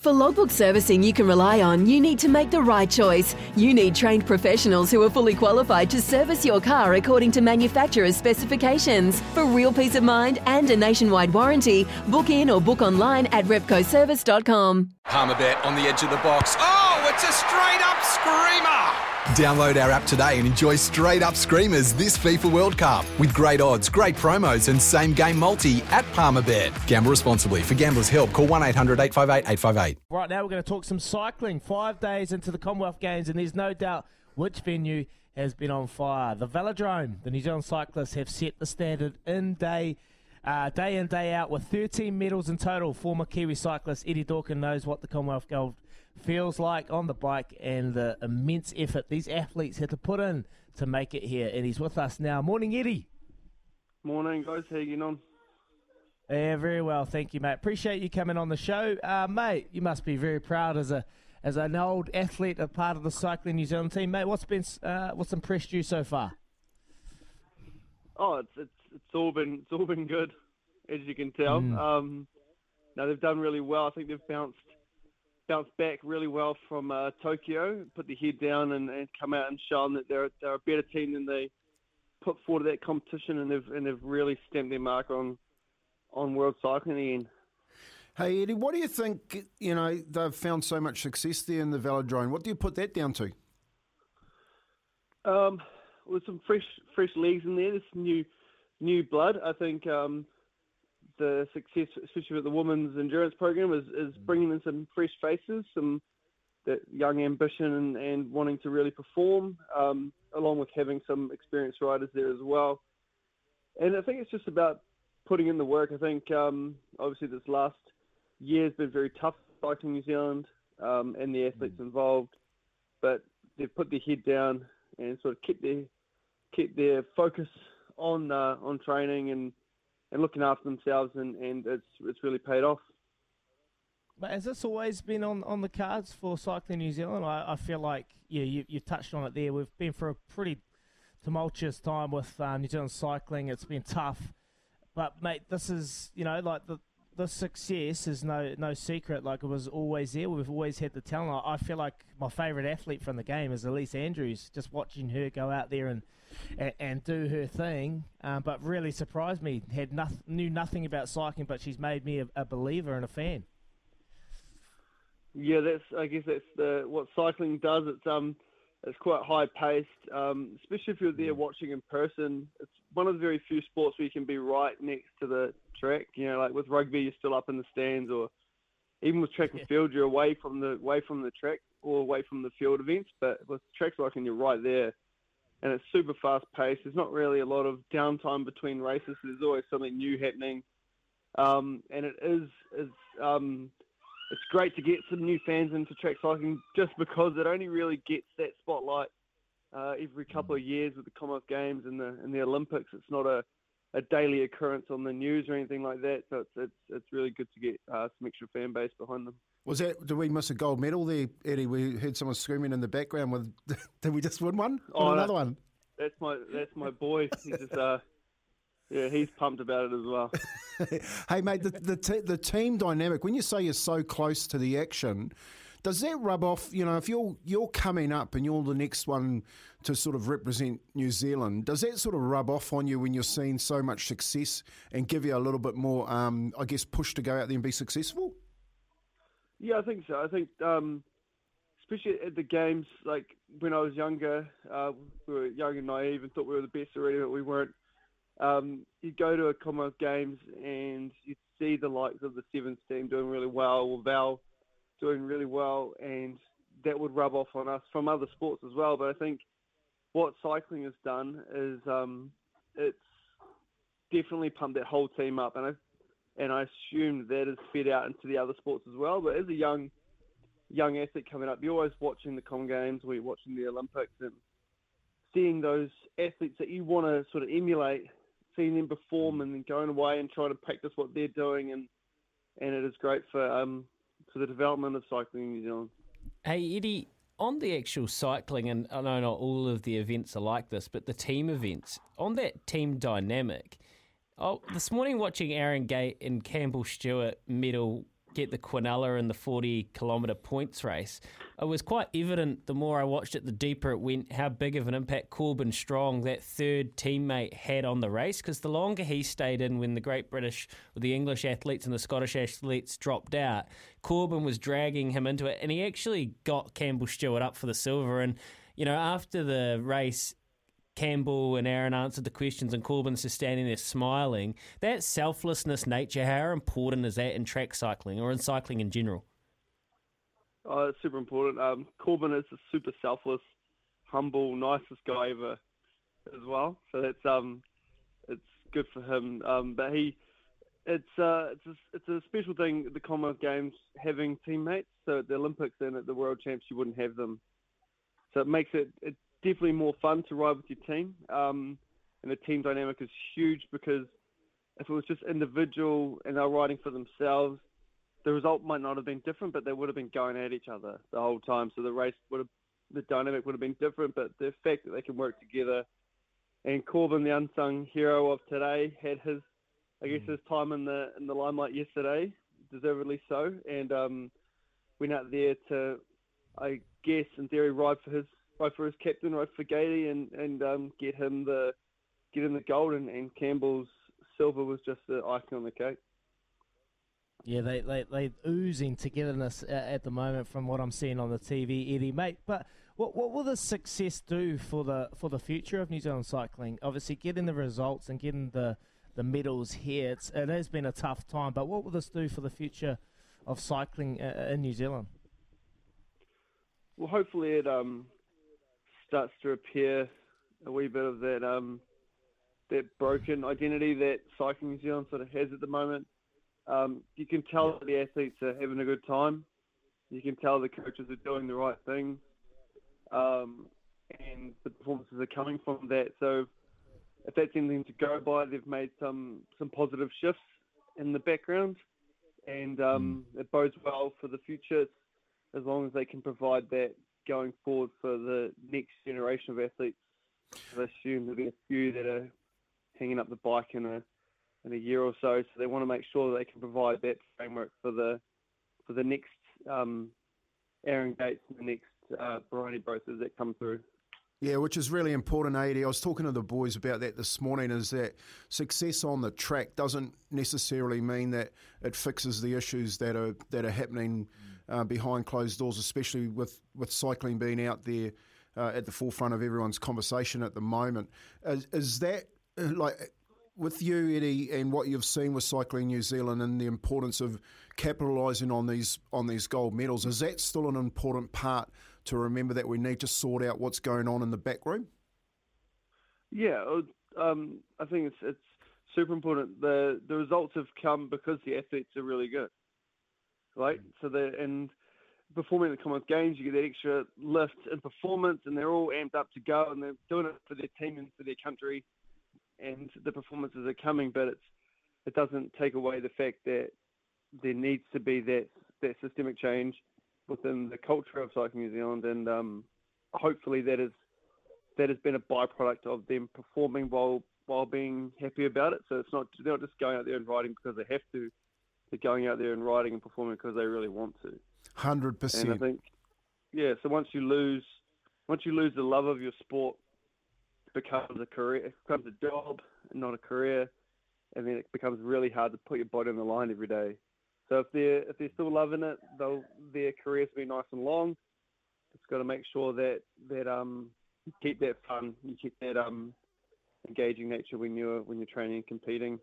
For logbook servicing you can rely on, you need to make the right choice. You need trained professionals who are fully qualified to service your car according to manufacturer's specifications. For real peace of mind and a nationwide warranty, book in or book online at repcoservice.com. Palmerbet on the edge of the box. Oh, it's a straight up screamer! Download our app today and enjoy straight up screamers this FIFA World Cup with great odds, great promos, and same game multi at Palmerbet. Gamble responsibly. For gamblers' help, call 1 800 858 858. Right now, we're going to talk some cycling. Five days into the Commonwealth Games, and there's no doubt which venue has been on fire. The Velodrome. The New Zealand cyclists have set the standard in day. Uh, day in, day out, with 13 medals in total. Former Kiwi cyclist Eddie Dawkins knows what the Commonwealth Gold feels like on the bike and the immense effort these athletes had to put in to make it here. And he's with us now. Morning, Eddie. Morning, guys. How you on? Yeah, very well, thank you, mate. Appreciate you coming on the show, uh, mate. You must be very proud as a as an old athlete, a part of the cycling New Zealand team, mate. What's been uh, what's impressed you so far? Oh, it's it's it's all been it's all been good, as you can tell. Mm. Um, no, they've done really well. I think they've bounced bounced back really well from uh, Tokyo, put their head down and, and come out and shown that they're they're a better team than they put forward at that competition, and they've and they've really stamped their mark on on world cycling again. Hey Eddie, what do you think? You know they've found so much success there in the velodrome. What do you put that down to? Um, with some fresh fresh legs in there, there's new new blood. I think um, the success, especially with the women's endurance program, is, is bringing in some fresh faces, some that young ambition and, and wanting to really perform, um, along with having some experienced riders there as well. And I think it's just about putting in the work. I think um, obviously this last year has been very tough for cycling New Zealand um, and the athletes involved, but they've put their head down and sort of kept their kept their focus on uh, on training and and looking after themselves, and, and it's it's really paid off. But has this always been on, on the cards for Cycling New Zealand? I, I feel like, yeah, you, you touched on it there. We've been for a pretty tumultuous time with uh, New Zealand cycling. It's been tough. But, mate, this is, you know, like the, the success is no no secret. Like it was always there. We've always had the talent. I feel like my favourite athlete from the game is Ellesse Andrews. Just watching her go out there and and, and do her thing, um, but really surprised me. Had nothing, knew nothing about cycling, but she's made me a, a believer and a fan. Yeah, that's I guess that's the what cycling does. It's um it's quite high paced, um, especially if you're there watching in person. It's one of the very few sports where you can be right next to the track. You know, like with rugby, you're still up in the stands, or even with track and field, you're away from the away from the track or away from the field events. But with track cycling, you're right there, and it's super fast paced. There's not really a lot of downtime between races. There's always something new happening, um, and it is is um, it's great to get some new fans into track cycling just because it only really gets that spotlight uh, every couple of years with the Commonwealth Games and the and the Olympics. It's not a, a daily occurrence on the news or anything like that. So it's it's, it's really good to get uh, some extra fan base behind them. Was that? Did we miss a gold medal there, Eddie? We heard someone screaming in the background. With did we just win one? Win Oh, another one. That's my that's my boy. He's just uh, yeah, he's pumped about it as well. hey, mate, the the, te- the team dynamic. When you say you're so close to the action, does that rub off? You know, if you're you're coming up and you're the next one to sort of represent New Zealand, does that sort of rub off on you when you're seeing so much success and give you a little bit more, um, I guess, push to go out there and be successful? Yeah, I think so. I think, um, especially at the games, like when I was younger, uh, we were young and naive and thought we were the best already, but we weren't. Um, you'd go to a Commonwealth Games and you'd see the likes of the Sevens team doing really well, or Val doing really well, and that would rub off on us from other sports as well. But I think what cycling has done is um, it's definitely pumped that whole team up, and I and I assume that is fed out into the other sports as well. But as a young young athlete coming up, you're always watching the Com Games, or you're watching the Olympics, and seeing those athletes that you want to sort of emulate, seeing them perform, and then going away and trying to practice what they're doing, and and it is great for um, for the development of cycling in New Zealand. Hey Eddie, on the actual cycling, and I know not all of the events are like this, but the team events, on that team dynamic, oh, this morning watching Aaron Gate and Campbell Stewart medal get the Quinella in the 40 kilometre points race, it was quite evident the more I watched it, the deeper it went, how big of an impact Corbin Strong, that third teammate, had on the race. Because the longer he stayed in when the Great British, or the English athletes and the Scottish athletes dropped out, Corbin was dragging him into it. And he actually got Campbell Stewart up for the silver. And, you know, after the race, Campbell and Aaron answered the questions, and Corbin's just standing there smiling. That selflessness nature, how important is that in track cycling or in cycling in general? Oh, it's super important. Um, Corbin is a super selfless, humble, nicest guy ever, as well. So that's um, it's good for him. Um, but he, it's uh, it's a, it's a special thing the Commonwealth Games having teammates. So at the Olympics and at the World Champs, you wouldn't have them. So it makes it, it definitely more fun to ride with your team. Um, and the team dynamic is huge because if it was just individual and they're riding for themselves, the result might not have been different, but they would have been going at each other the whole time. So the race would have, the dynamic would have been different, but the fact that they can work together. And Corbin, the unsung hero of today, had his, I guess, his time in the in the limelight yesterday, deservedly so, and um, went out there to, I guess, in theory, ride for his ride for his captain, ride for Gatey, and and um, get him the get him the gold, and, and Campbell's silver was just the icing on the cake. Yeah, they they they oozing togetherness at the moment from what I'm seeing on the TV, Eddie, mate. But what what will the success do for the for the future of New Zealand cycling? Obviously, getting the results and getting the the medals here, it's, it has been a tough time. But what will this do for the future of cycling uh, in New Zealand? Well, hopefully it um starts to repair a wee bit of that um, that broken identity that Cycling New Zealand sort of has at the moment. Um, you can tell that the athletes are having a good time. You can tell the coaches are doing the right thing, um, and the performances are coming from that. So, if that's anything to go by, they've made some some positive shifts in the background, and um, mm. it bodes well for the future as long as they can provide that going forward for the next generation of athletes. I assume there'll be a few that are hanging up the bike in a in a year or so. So they want to make sure that they can provide that framework for the for the next um, Aaron Gates and the next uh, Brothers that come through. Yeah, which is really important, AD. I was talking to the boys about that this morning. Is that success on the track doesn't necessarily mean that it fixes the issues that are that are happening uh, behind closed doors, especially with, with cycling being out there uh, at the forefront of everyone's conversation at the moment. Is, is that uh, like with you, Eddie, and what you've seen with Cycling New Zealand and the importance of capitalising on these on these gold medals, is that still an important part to remember that we need to sort out what's going on in the back room? Yeah, um, I think it's it's super important. the The results have come because the athletes are really good right? So the and performing at the Commonwealth Games, you get that extra lift in performance, and they're all amped up to go, and they're doing it for their team and for their country, and the performances are coming. But it's it doesn't take away the fact that there needs to be that that systemic change within the culture of cycling New Zealand, and um, hopefully that is that has been a byproduct of them performing while while being happy about it. So it's not they're not just going out there and riding because they have to they're going out there and riding and performing because they really want to. Hundred percent. And I think, yeah. So once you lose, once you lose the love of your sport, becomes a career. Becomes a job, not a career, and then it becomes really hard to put your body on the line every day. So if they're if they're still loving it, they'll their careers will be nice and long. Just got to make sure that that um you keep that fun, you keep that um engaging nature when you're when you're training and competing.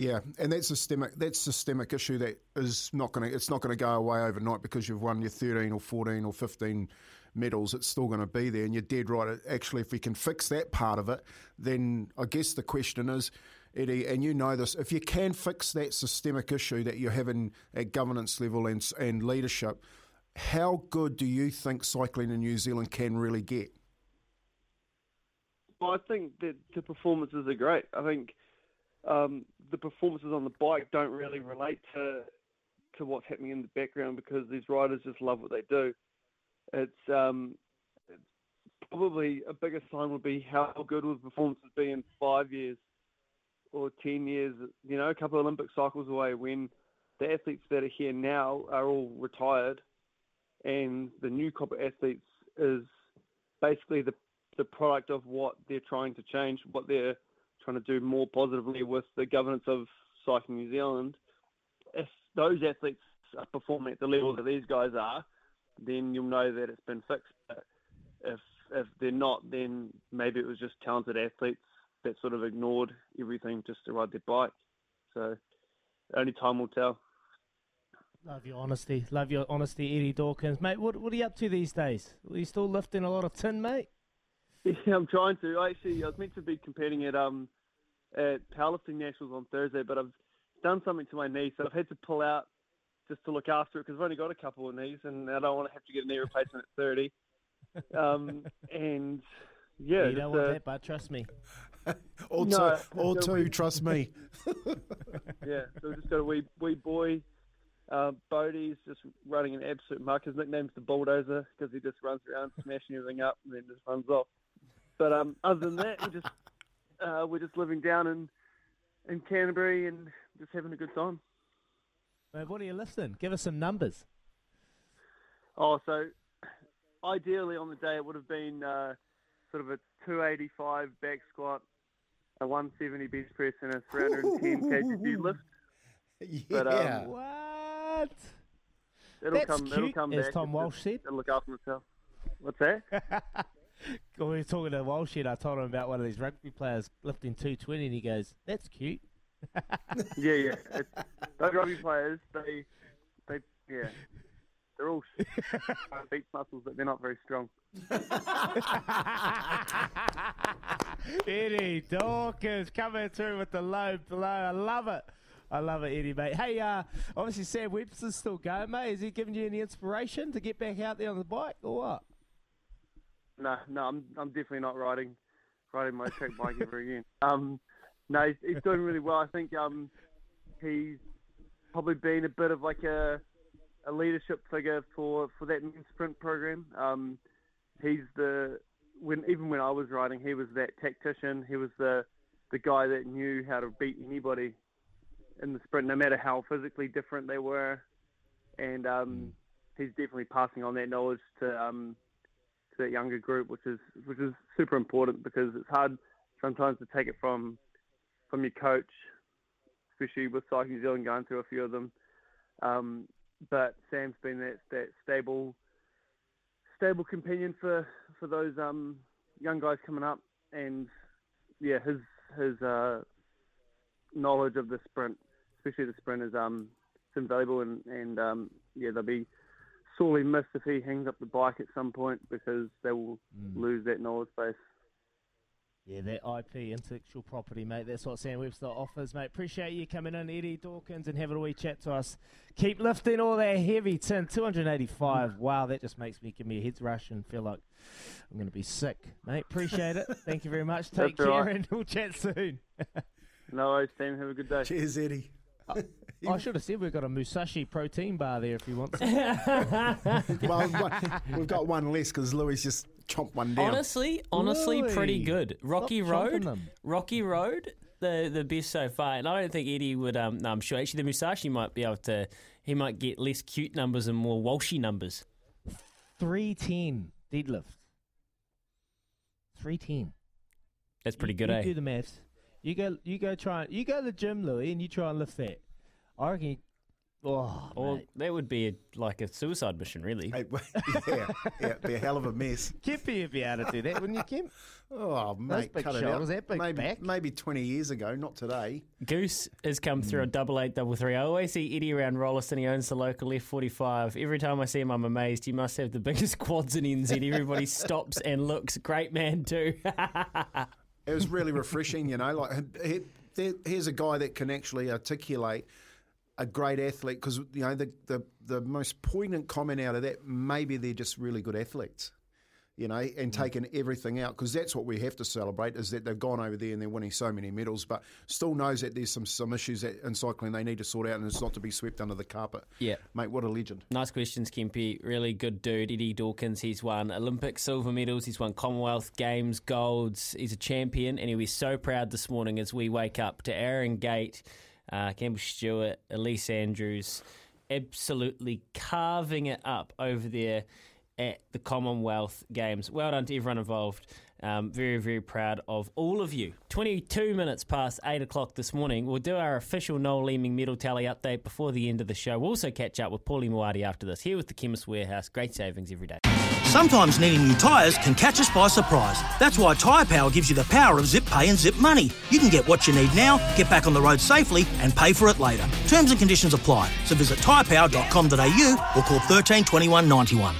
Yeah, and that's a systemic. That's systemic issue that is not going to. It's not going to go away overnight because you've won your thirteen or fourteen or fifteen medals. It's still going to be there, and you're dead right. Actually, if we can fix that part of it, then I guess the question is, Eddie, and you know this, if you can fix that systemic issue that you're having at governance level and and leadership, how good do you think cycling in New Zealand can really get? Well, I think that the performances are great. I think um, the performances on the bike don't really relate to to what's happening in the background because these riders just love what they do. It's, um, probably a bigger sign would be how good will the performances be in five years or ten years. You know, a couple of Olympic cycles away when the athletes that are here now are all retired, and the new crop of athletes is basically the the product of what they're trying to change, what they're trying to do more positively with the governance of Cycling New Zealand. If those athletes are performing at the level that these guys are, then you'll know that it's been fixed. But if if they're not, then maybe it was just talented athletes that sort of ignored everything just to ride their bike. So only time will tell. Love your honesty. Love your honesty, Eddie Dawkins. Mate, what, what are you up to these days? Are you still lifting a lot of tin, mate? Yeah, I'm trying to. Actually, I was meant to be competing at um at powerlifting nationals on Thursday, but I've done something to my knee, so I've had to pull out just to look after it because I've only got a couple of knees, and I don't want to have to get a knee replacement at 30. Um, and yeah, you don't want uh, that, but trust me. Or No, two, or no, two. we- Trust me. yeah, so we've just got a wee wee boy. Uh, Bodie's just running an absolute muck. His nickname's the bulldozer because he just runs around smashing everything up and then just runs off. But um, other than that, we're just uh, we're just living down in in Canterbury and just having a good time. What are you lifting? Give us some numbers. Oh, so ideally on the day it would have been uh, sort of a 285 back squat, a 170 bench press, and a 310 kg lift. But, um. What? It'll That's come. It'll cute, come as back. Tom Walsh said. It'll look after itself. What's that? We were talking to Walsh, and I told him about one of these rugby players lifting 220, and he goes, "That's cute." yeah, yeah. It's, those rugby players, they, they, yeah, they're all beach muscles, but they're not very strong. Eddie Dawkins coming through with the low blow. I love it. I love it, Eddie, mate. Hey, uh, obviously Sam Webster's still going, mate. Is he giving you any inspiration to get back out there on the bike, or what? No, no, I'm, I'm definitely not riding, riding my track bike ever again. Um, no, he's, he's doing really well. I think um, he's probably been a bit of like a, a leadership figure for, for that men's sprint program. Um, he's the when even when I was riding, he was that tactician. He was the the guy that knew how to beat anybody in the sprint, no matter how physically different they were. And um, he's definitely passing on that knowledge to um, to that younger group, which is which is super important because it's hard sometimes to take it from from your coach, especially with Cycling New Zealand going through a few of them. Um, but Sam's been that that stable stable companion for for those um, young guys coming up, and yeah, his his uh, knowledge of the sprint, especially the sprint, is um, it's invaluable, and and um, yeah, they'll be sorely missed if he hangs up the bike at some point because they will lose that knowledge base. Yeah, that IP, intellectual property, mate. That's what Sam Webster offers, mate. Appreciate you coming in, Eddie Dawkins, and having a wee chat to us. Keep lifting all that heavy tin. 285. Mm. Wow, that just makes me give me a head rush and feel like I'm going to be sick, mate. Appreciate it. Thank you very much. Take That's care, right. and we'll chat soon. No worries, team. Have a good day. Cheers, Eddie. I should have said we've got a Musashi protein bar there if you want some. well, one- we've got one less because Louis just chomped one down. Honestly, honestly, pretty Louis, good. Rocky stop chomping Road, them. Rocky Road, the the best so far. And I don't think Eddie would. Um, no, I'm sure actually the Musashi might be able to. He might get less cute numbers and more Walshy numbers. 310 deadlift. 310. That's pretty you, good, you eh? do the maths. You go, you go try, you go to the gym, Louis, and you try and lift that. I reckon you, Oh, Or mate. that would be a, like a suicide mission, really. Hey, yeah, yeah, it'd be a hell of a mess. Kempy would be able to do that, wouldn't you, Kemp? Oh, mate, big cut it shoulders, out. that big maybe, back. maybe 20 years ago, not today. Goose has come through on double eight, double three. I always see Eddie around Rolleston. He owns the local F45. Every time I see him, I'm amazed. He must have the biggest quads and ins in NZ. Everybody stops and looks. Great man, too. It was really refreshing, you know. Like here's a guy that can actually articulate a great athlete because you know the, the the most poignant comment out of that maybe they're just really good athletes, you know, and taking everything out because that's what we have to celebrate is that they've gone over there and they're winning so many medals, but still knows that there's some some issues that, in cycling they need to sort out and it's not to be swept under the carpet. Yeah. mate, what a legend. Nice questions, Kempy. Really good dude. Eddie Dawkins, he's won Olympic silver medals. He's won Commonwealth Games golds. He's a champion, and he'll be so proud this morning as we wake up to Aaron Gate, uh, Campbell Stewart, Ellesse Andrews, absolutely carving it up over there at the Commonwealth Games. Well done to everyone involved. Um, very, very proud of all of you. 22 minutes past 8 o'clock this morning. We'll do our official Noel Leeming medal tally update before the end of the show. We'll also catch up with Paulie Moati after this, here with the Chemist Warehouse. Great savings every day. Sometimes needing new tyres can catch us by surprise. That's why Tyre Power gives you the power of zip pay and zip money. You can get what you need now, get back on the road safely, and pay for it later. Terms and conditions apply. So visit tyrepower.com.au or call 13 21 91.